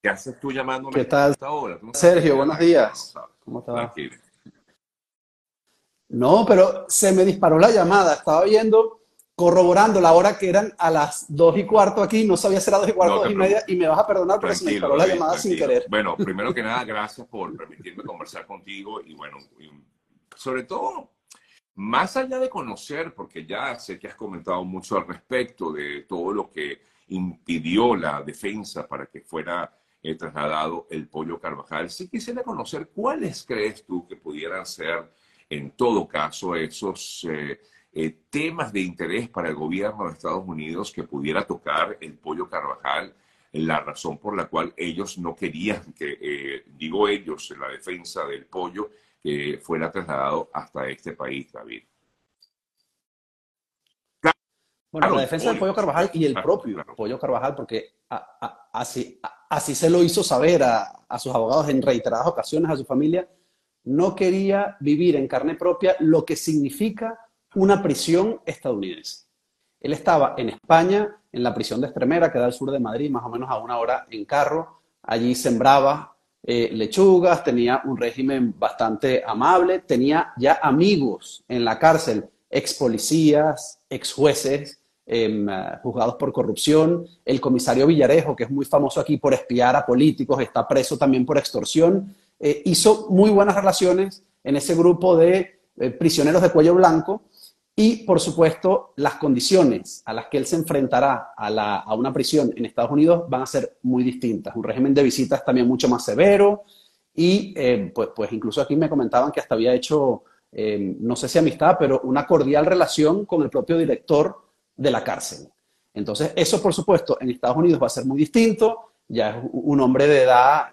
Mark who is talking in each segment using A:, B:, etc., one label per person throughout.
A: ¿Qué haces tú llamándome
B: ¿Qué tal?
A: a esta hora? ¿Tú no
B: Sergio, buenos días.
A: No.
B: ¿Cómo te va?
A: Tranquilo.
B: No, pero se me disparó la llamada. Estaba viendo, corroborando la hora que eran a las dos y cuarto aquí. No sabía si era dos y cuarto,
A: No te
B: dos y media. Y me vas a perdonar porque se me disparó la llamada sin querer.
A: Bueno, primero que nada, gracias por permitirme conversar contigo y bueno, y sobre todo, más allá de conocer, porque ya sé que has comentado mucho al respecto de todo lo que impidió la defensa para que fuera eh, trasladado el pollo Carvajal, sí quisiera conocer cuáles crees tú que pudieran ser, en todo caso, esos eh, eh, temas de interés para el gobierno de Estados Unidos que pudiera tocar el pollo Carvajal, la razón por la cual ellos no querían que, eh, digo ellos, en la defensa del pollo, que fuera trasladado hasta este país, David.
B: Bueno,
A: Claro,
B: la defensa del
A: pollo.
B: Carvajal y el
A: Claro,
B: propio
A: claro.
B: Pollo Carvajal, porque a- a- así, a- así se lo hizo saber a, a sus abogados en reiteradas ocasiones, a su familia, no quería vivir en carne propia lo que significa una prisión estadounidense. Él estaba en España, en la prisión de Extremera, que da al sur de Madrid, más o menos a una hora en carro. Allí sembraba eh, lechugas, tenía un régimen bastante amable, tenía ya amigos en la cárcel, ex policías, ex jueces, eh, juzgados por corrupción. El comisario Villarejo, que es muy famoso aquí por espiar a políticos, está preso también por extorsión. Eh, hizo muy buenas relaciones en ese grupo de eh, prisioneros de cuello blanco y, por supuesto, las condiciones a las que él se enfrentará a, la- a una prisión en Estados Unidos van a ser muy distintas. Un régimen de visitas también mucho más severo y, pues, pues incluso aquí me comentaban que hasta había hecho, no sé si amistad, pero una cordial relación con el propio director de la cárcel. Entonces, eso, por supuesto, en Estados Unidos va a ser muy distinto. Ya es un hombre de edad,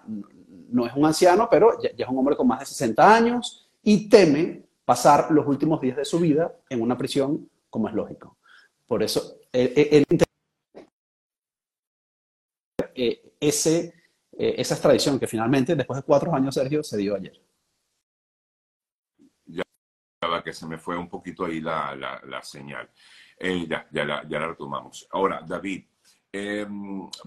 B: no es un anciano, pero ya, ya es un hombre con más de 60 años y teme pasar los últimos días de su vida en una prisión, como es lógico. Por eso, él, él- él eh, ese, eh, esa extradición que finalmente, después de cuatro años, Sergio, se dio ayer.
A: Ya que se me fue un poquito ahí la, la, la señal. Eh, ya, ya la, ya la retomamos. Ahora, David, eh,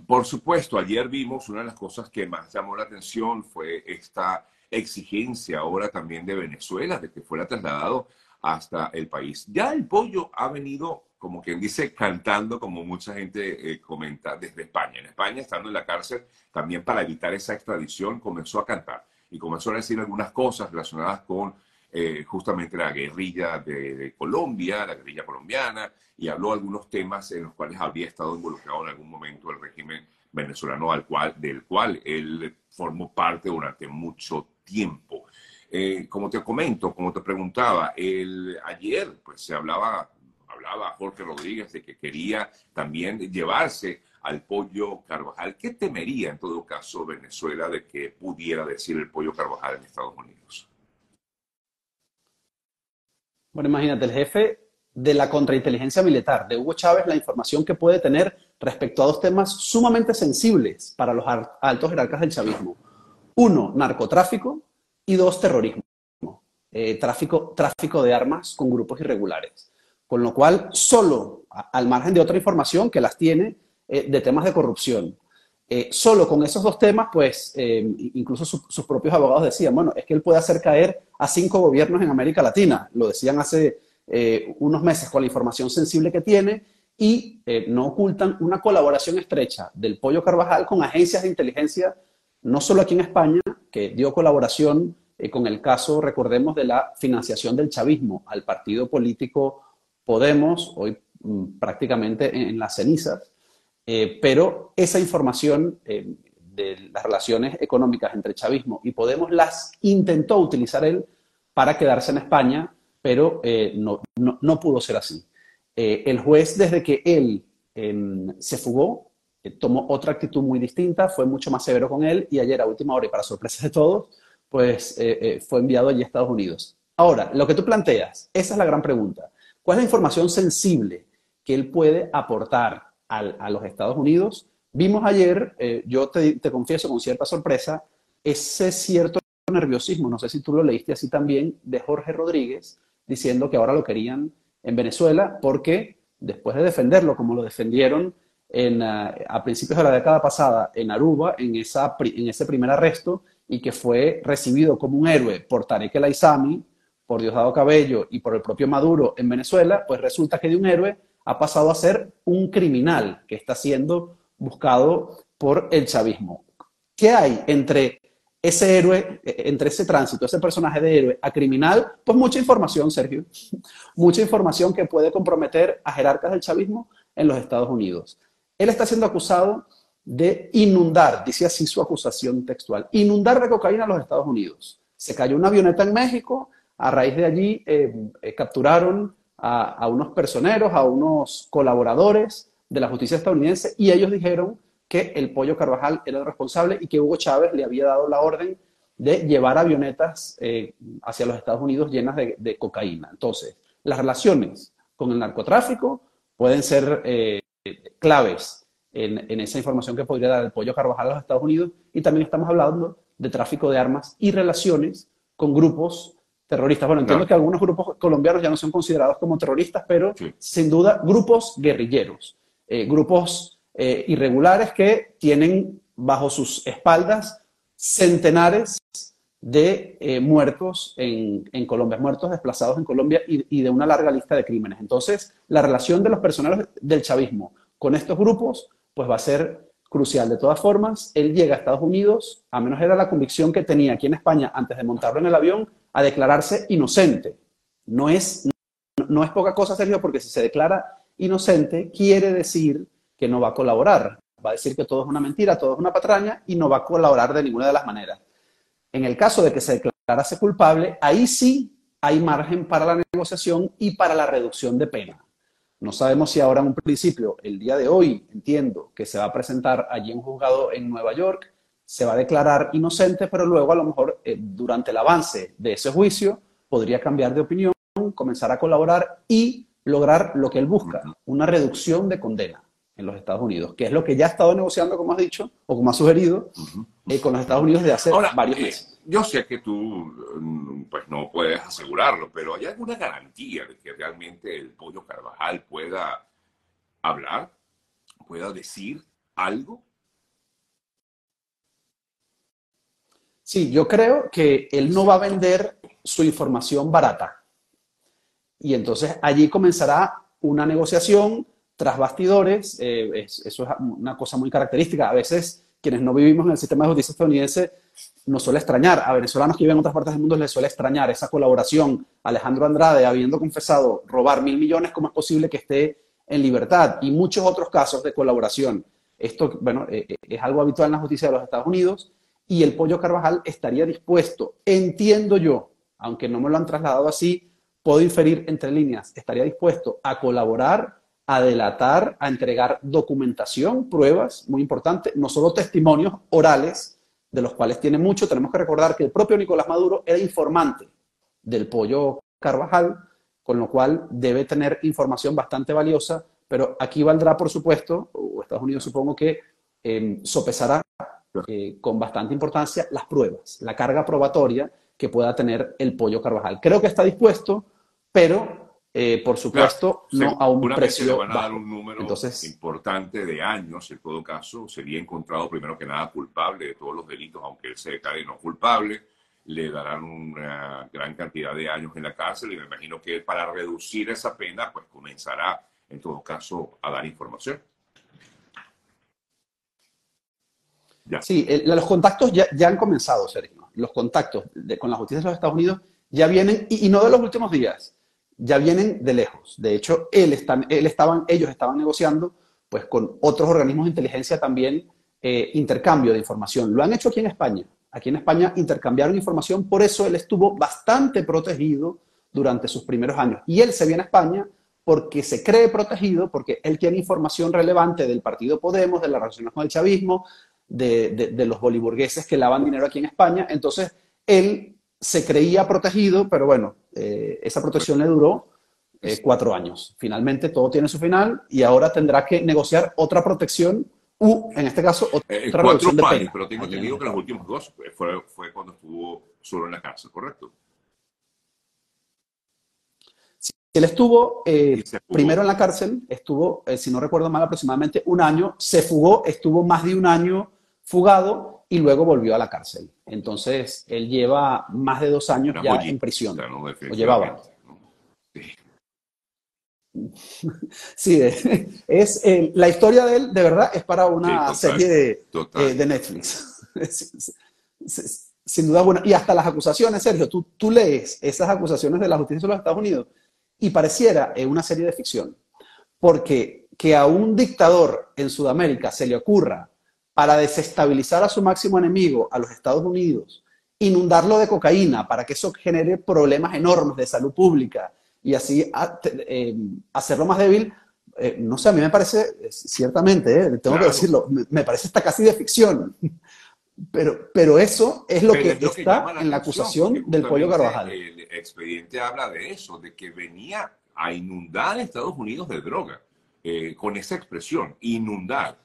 A: por supuesto, ayer vimos una de las cosas que más llamó la atención fue esta exigencia ahora también de Venezuela de que fuera trasladado hasta el país. Ya el pollo ha venido, como quien dice, cantando, como mucha gente eh, comenta, desde España. En España, estando en la cárcel, también para evitar esa extradición, comenzó a cantar y comenzó a decir algunas cosas relacionadas con eh, justamente la guerrilla de, de Colombia, la guerrilla colombiana, y habló algunos temas en los cuales habría estado involucrado en algún momento el régimen venezolano al cual, del cual él formó parte durante mucho tiempo. Eh, como te comento, como te preguntaba, el, ayer pues se hablaba, hablaba Jorge Rodríguez de que quería también llevarse al pollo Carvajal. ¿Qué temería en todo caso Venezuela de que pudiera decir el pollo Carvajal en Estados Unidos?
B: Bueno, imagínate, el jefe de la contrainteligencia militar de Hugo Chávez, la información que puede tener respecto a dos temas sumamente sensibles para los al- altos jerarcas del chavismo. Uno, narcotráfico y dos, terrorismo. Eh, tráfico, tráfico de armas con grupos irregulares. Con lo cual, solo, al margen de otra información que las tiene, eh, de temas de corrupción, eh, solo con esos dos temas, pues eh, incluso su- sus propios abogados decían, bueno, es que él puede hacer caer a cinco gobiernos en América Latina. Lo decían hace eh, unos meses con la información sensible que tiene y no ocultan una colaboración estrecha del Pollo Carvajal con agencias de inteligencia, no solo aquí en España, que dio colaboración con el caso, recordemos, de la financiación del chavismo al partido político Podemos, hoy mm, prácticamente en, en las cenizas, eh, pero esa información eh, de las relaciones económicas entre chavismo y Podemos las intentó utilizar él para quedarse en España, pero eh, no, no, no pudo ser así. El juez, desde que él em, se fugó, tomó otra actitud muy distinta, fue mucho más severo con él y ayer a última hora y para sorpresa de todos, pues fue enviado allí a Estados Unidos. Ahora, lo que tú planteas, esa es la gran pregunta. ¿Cuál es la información sensible que él puede aportar a los Estados Unidos? Vimos ayer, eh, yo te, te confieso con cierta sorpresa, ese cierto nerviosismo, no sé si tú lo leíste así también, de Jorge Rodríguez, diciendo que ahora lo querían en Venezuela porque después de defenderlo como lo defendieron en, eh, a principios de la década pasada en Aruba, en, esa, en ese primer arresto, y que fue recibido como un héroe por Tarek El Aizami, por Diosdado Cabello y por el propio Maduro en Venezuela, pues resulta que de un héroe ha pasado a ser un criminal que está siendo buscado por el chavismo. ¿Qué hay entre ese héroe, eh, entre ese tránsito, ese personaje de héroe a criminal? Pues mucha información, Sergio. Mucha información que puede comprometer a jerarcas del chavismo en los Estados Unidos. Él está siendo acusado de inundar, dice así su acusación textual, inundar de cocaína a los Estados Unidos. Se cayó una avioneta en México, a raíz de allí eh, eh, capturaron a, unos personeros, a unos colaboradores de la justicia estadounidense y ellos dijeron que el pollo Carvajal era el responsable y que Hugo Chávez le había dado la orden de llevar avionetas eh, hacia los Estados Unidos llenas de, cocaína. Entonces, las relaciones con el narcotráfico pueden ser claves en, en, esa información que podría dar el pollo Carvajal a los Estados Unidos y también estamos hablando de tráfico de armas y relaciones con grupos terroristas. Bueno, entiendo que algunos grupos colombianos ya no son considerados como terroristas, pero sin duda grupos guerrilleros, eh, grupos eh, irregulares que tienen bajo sus espaldas centenares de eh, muertos en, en, Colombia, muertos desplazados en Colombia y, y, de una larga lista de crímenes. Entonces, la relación de los personales del chavismo con estos grupos, pues va a ser crucial. De todas formas, él llega a Estados Unidos, a menos era la convicción que tenía aquí en España antes de montarlo en el avión, a declararse inocente. No es, no, es poca cosa, Sergio, porque si se declara inocente, quiere decir que no va a colaborar. Va a decir que todo es una mentira, todo es una patraña y no va a colaborar de ninguna de las maneras. En el caso de que se declarase culpable, ahí sí hay margen para la negociación y para la reducción de pena. No sabemos si ahora en un principio, el día de hoy, entiendo que se va a presentar allí un juzgado en Nueva York se va a declarar inocente, pero luego a lo mejor eh, durante el avance de ese juicio podría cambiar de opinión, comenzar a colaborar y lograr lo que él busca, una reducción de condena en los Estados Unidos, que es lo que ya ha estado negociando, como has dicho, o como ha sugerido, eh, con los Estados Unidos de hace varios eh, meses.
A: Yo sé que tú mm, pues, no puedes asegurarlo, pero ¿hay alguna garantía de que realmente el pollo Carvajal pueda hablar, pueda decir algo
B: Sí, yo creo que él no va a vender su información barata. Y entonces allí comenzará una negociación tras bastidores. Eh, eso es una cosa muy característica. A veces quienes no vivimos en el sistema de justicia estadounidense nos suele extrañar. A venezolanos que viven en otras partes del mundo les suele extrañar esa colaboración. Alejandro Andrade, habiendo confesado robar mil millones, ¿cómo es posible que esté en libertad? Y muchos otros casos de colaboración. Esto, bueno, eh, eh, es algo habitual en la justicia de los Estados Unidos y el Pollo Carvajal estaría dispuesto, entiendo yo, aunque no me lo han trasladado así, puedo inferir entre líneas, estaría dispuesto a colaborar, a delatar, a entregar documentación, pruebas, muy importante, no solo testimonios orales, de los cuales tiene mucho. Tenemos que recordar que el propio Nicolás Maduro era informante del Pollo Carvajal, con lo cual debe tener información bastante valiosa, pero aquí valdrá, por supuesto, o Estados Unidos supongo que eh, sopesará con bastante importancia las pruebas, la carga probatoria que pueda tener el pollo Carvajal. Creo que está dispuesto, pero eh, por supuesto no a un precio le
A: van a dar un número importante de años, en todo caso, sería encontrado primero que nada culpable de todos los delitos, aunque él se declare no culpable, le darán una gran cantidad de años en la cárcel y me imagino que para reducir esa pena, pues comenzará en todo caso a dar información.
B: Sí, los contactos ya, ya, han comenzado, Sergio. Los contactos con la justicia de los Estados Unidos ya vienen, y, no de los últimos días, ya vienen de lejos. De hecho, él están, él estaban, ellos estaban negociando pues, con otros organismos de inteligencia también eh, intercambio de información. Lo han hecho aquí en España. Aquí en España intercambiaron información, por eso él estuvo bastante protegido durante sus primeros años. Y él se viene a España porque se cree protegido, porque él tiene información relevante del partido Podemos, de las relaciones con el chavismo, de, los boliburgueses que lavan dinero aquí en España. Entonces, él se creía protegido, pero bueno, eh, esa protección le duró eh, cuatro años. Finalmente todo tiene su final y ahora tendrá que negociar otra protección u, en este caso, otra
A: eh, cuatro años, pero tengo entendido que los últimos dos fue, fue cuando estuvo solo en la cárcel, ¿correcto?
B: él estuvo eh, primero en la cárcel, estuvo, eh, si no recuerdo mal, aproximadamente un año, se fugó, estuvo más de un año fugado y luego volvió a la cárcel. Entonces, él lleva más de dos años ya en prisión. Lo llevaba. Sí, es, la historia de él, de verdad, es para una serie de, de Netflix. sin duda alguna. Y hasta las acusaciones, Sergio, tú, tú lees esas acusaciones de la justicia de los Estados Unidos y pareciera una serie de ficción. Porque que a un dictador en Sudamérica se le ocurra para desestabilizar a su máximo enemigo, a los Estados Unidos, inundarlo de cocaína para que eso genere problemas enormes de salud pública y así eh, hacerlo más débil, eh, no sé, a mí me parece, ciertamente, eh, tengo que decirlo, me, parece hasta casi de ficción. Pero, pero eso es lo, que, está en la acusación del pollo Carvajal.
A: El expediente habla de eso, de que venía a inundar a Estados Unidos de droga, eh, con esa expresión, inundar.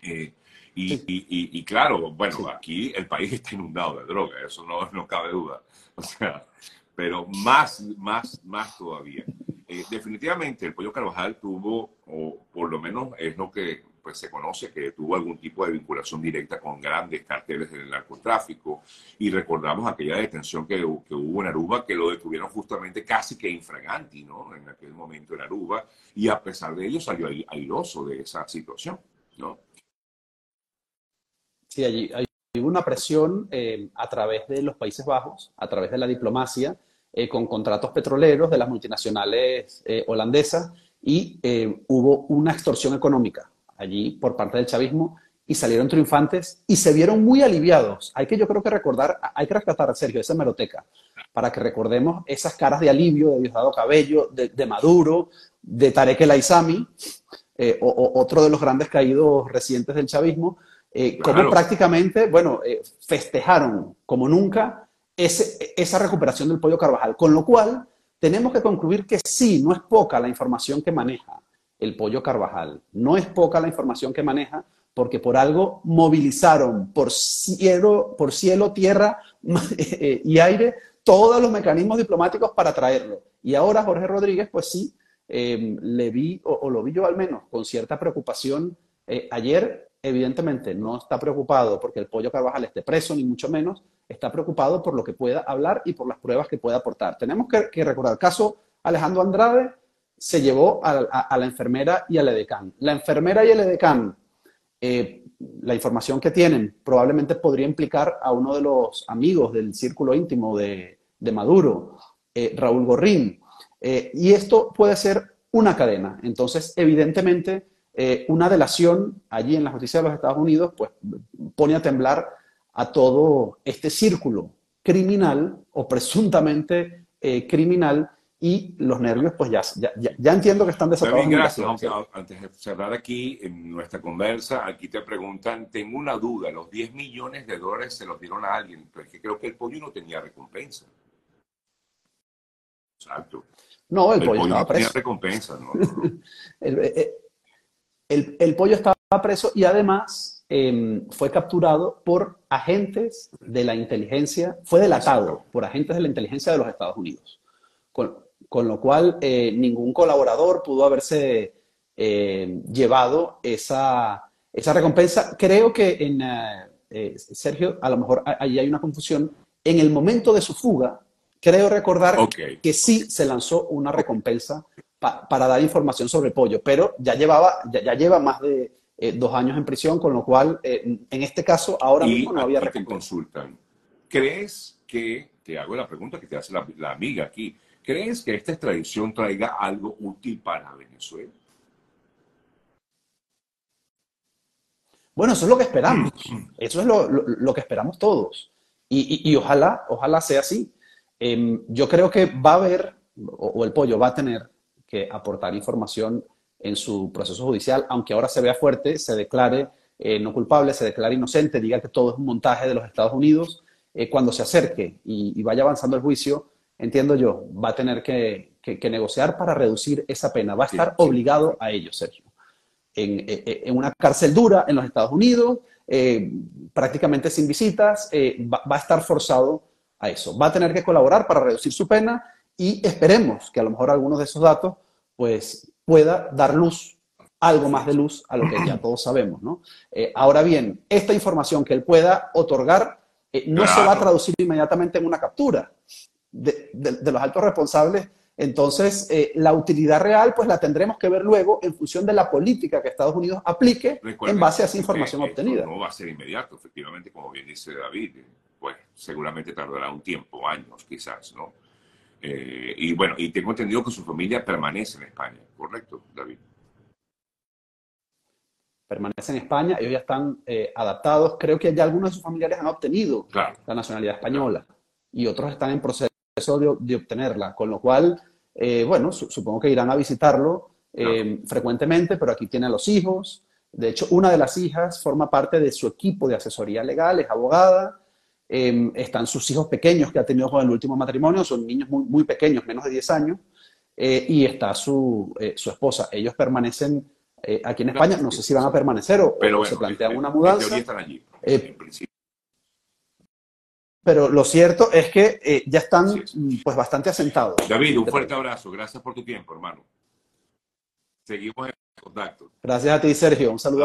A: Eh, y, y, y, claro, bueno, aquí el país está inundado de droga, eso no, no cabe duda. O sea, pero más, más, más todavía. Eh, definitivamente el pollo Carvajal tuvo, o por lo menos es lo que pues se conoce que tuvo algún tipo de vinculación directa con grandes carteles del narcotráfico. Y recordamos aquella detención que, que, hubo en Aruba, que lo detuvieron justamente casi que infraganti, ¿no? En aquel momento en Aruba. Y a pesar de ello salió airoso de esa situación, ¿no?
B: Sí, allí hay una presión eh, a través de los Países Bajos, a través de la diplomacia, eh, con contratos petroleros de las multinacionales eh, holandesas y hubo una extorsión económica allí por parte del chavismo y salieron triunfantes y se vieron muy aliviados. Hay que yo creo que recordar, hay que rescatar, a Sergio, esa meroteca, para que recordemos esas caras de alivio de Diosdado Cabello, de, Maduro, de Tarek El Aizami, o, otro de los grandes caídos recientes del chavismo, eh, como prácticamente, bueno, eh, festejaron como nunca ese, esa recuperación del pollo Carvajal. Con lo cual, tenemos que concluir que sí, no es poca la información que maneja el pollo Carvajal. No es poca la información que maneja porque por algo movilizaron por cielo, por cielo tierra eh, y aire todos los mecanismos diplomáticos para traerlo. Y ahora Jorge Rodríguez, pues sí, le vi, o, lo vi yo al menos, con cierta preocupación. Eh, ayer, evidentemente, no está preocupado porque el pollo Carvajal esté preso, ni mucho menos, está preocupado por lo que pueda hablar y por las pruebas que pueda aportar. Tenemos que, recordar el caso Alejandro Andrade, se llevó a, la enfermera y al edecán. La enfermera y el edecán, eh, la información que tienen probablemente podría implicar a uno de los amigos del círculo íntimo de, Maduro, eh, Raúl Gorrín. Eh, y esto puede ser una cadena. Entonces, evidentemente, una delación allí en la justicia de los Estados Unidos, pues pone a temblar a todo este círculo criminal o presuntamente criminal y los nervios, pues ya, ya, ya entiendo que están desatados.
A: Gracias. antes de cerrar aquí en nuestra conversa, aquí te preguntan, tengo una duda, los 10 millones de dólares se los dieron a alguien, pero es que creo que el pollo no tenía recompensa. Exacto.
B: No, el, pollo,
A: no tenía recompensa, ¿no?
B: Eh, el, el, pollo estaba preso y además em, fue capturado por agentes de la inteligencia, fue delatado por agentes de la inteligencia de los Estados Unidos. Con, con lo cual eh, ningún colaborador pudo haberse eh, llevado esa, esa, recompensa. Creo que en eh, Sergio, a lo mejor ahí hay una confusión. En el momento de su fuga, creo recordar que sí se lanzó una recompensa para dar información sobre Pollo, pero ya llevaba, ya, lleva más de dos años en prisión, con lo cual en este caso ahora mismo no había.
A: Te consultan. ¿Crees que, te hago la pregunta que te hace la amiga aquí, ¿Crees que esta extradición traiga algo útil para Venezuela?
B: Bueno, eso es lo que esperamos. Eso es lo, que esperamos todos. Y, ojalá, ojalá sea así. Em, yo creo que va a haber, o, el pollo va a tener que aportar información en su proceso judicial, aunque ahora se vea fuerte, se declare eh, no culpable, se declare inocente, diga que todo es un montaje de los Estados Unidos, eh, cuando se acerque y, vaya avanzando el juicio, entiendo yo, va a tener que, negociar para reducir esa pena. Va a estar obligado a ello, Sergio. Eh, eh, en, una cárcel dura en los Estados Unidos, eh, prácticamente sin visitas, va, a estar forzado a eso. Va a tener que colaborar para reducir su pena y esperemos que a lo mejor algunos de esos datos pues pueda dar luz, algo más de luz a lo que ya todos sabemos, ¿no? Eh, ahora bien, esta información que él pueda otorgar eh, no se va a traducir inmediatamente en una captura de, de, los altos responsables. Entonces, eh, la utilidad real, pues la tendremos que ver luego en función de la política que Estados Unidos aplique en base a esa información obtenida.
A: No va a ser inmediato, efectivamente, como bien dice David, pues seguramente tardará un tiempo, años quizás, ¿no? Eh, y bueno, y tengo entendido que su familia permanece en España, ¿correcto, David?
B: Permanece en España, ellos ya están eh, adaptados. Creo que ya algunos de sus familiares han obtenido la nacionalidad española y otros están en proceso de, obtenerla, con lo cual, eh, bueno, supongo que irán a visitarlo frecuentemente, pero aquí tiene a los hijos. De hecho, una de las hijas forma parte de su equipo de asesoría legal, es abogada. Em, están sus hijos pequeños que ha tenido con el último matrimonio, son niños muy, muy pequeños, menos de 10 años, eh, y está su, eh, su, esposa. Ellos permanecen eh, aquí en España, no sé si van a permanecer o, pero se plantean una mudanza.
A: están allí, en
B: pero lo cierto es que ya están pues bastante asentados.
A: David, un fuerte abrazo. Gracias por tu tiempo, hermano. Seguimos en contacto.
B: Gracias a ti, Sergio. Un saludo.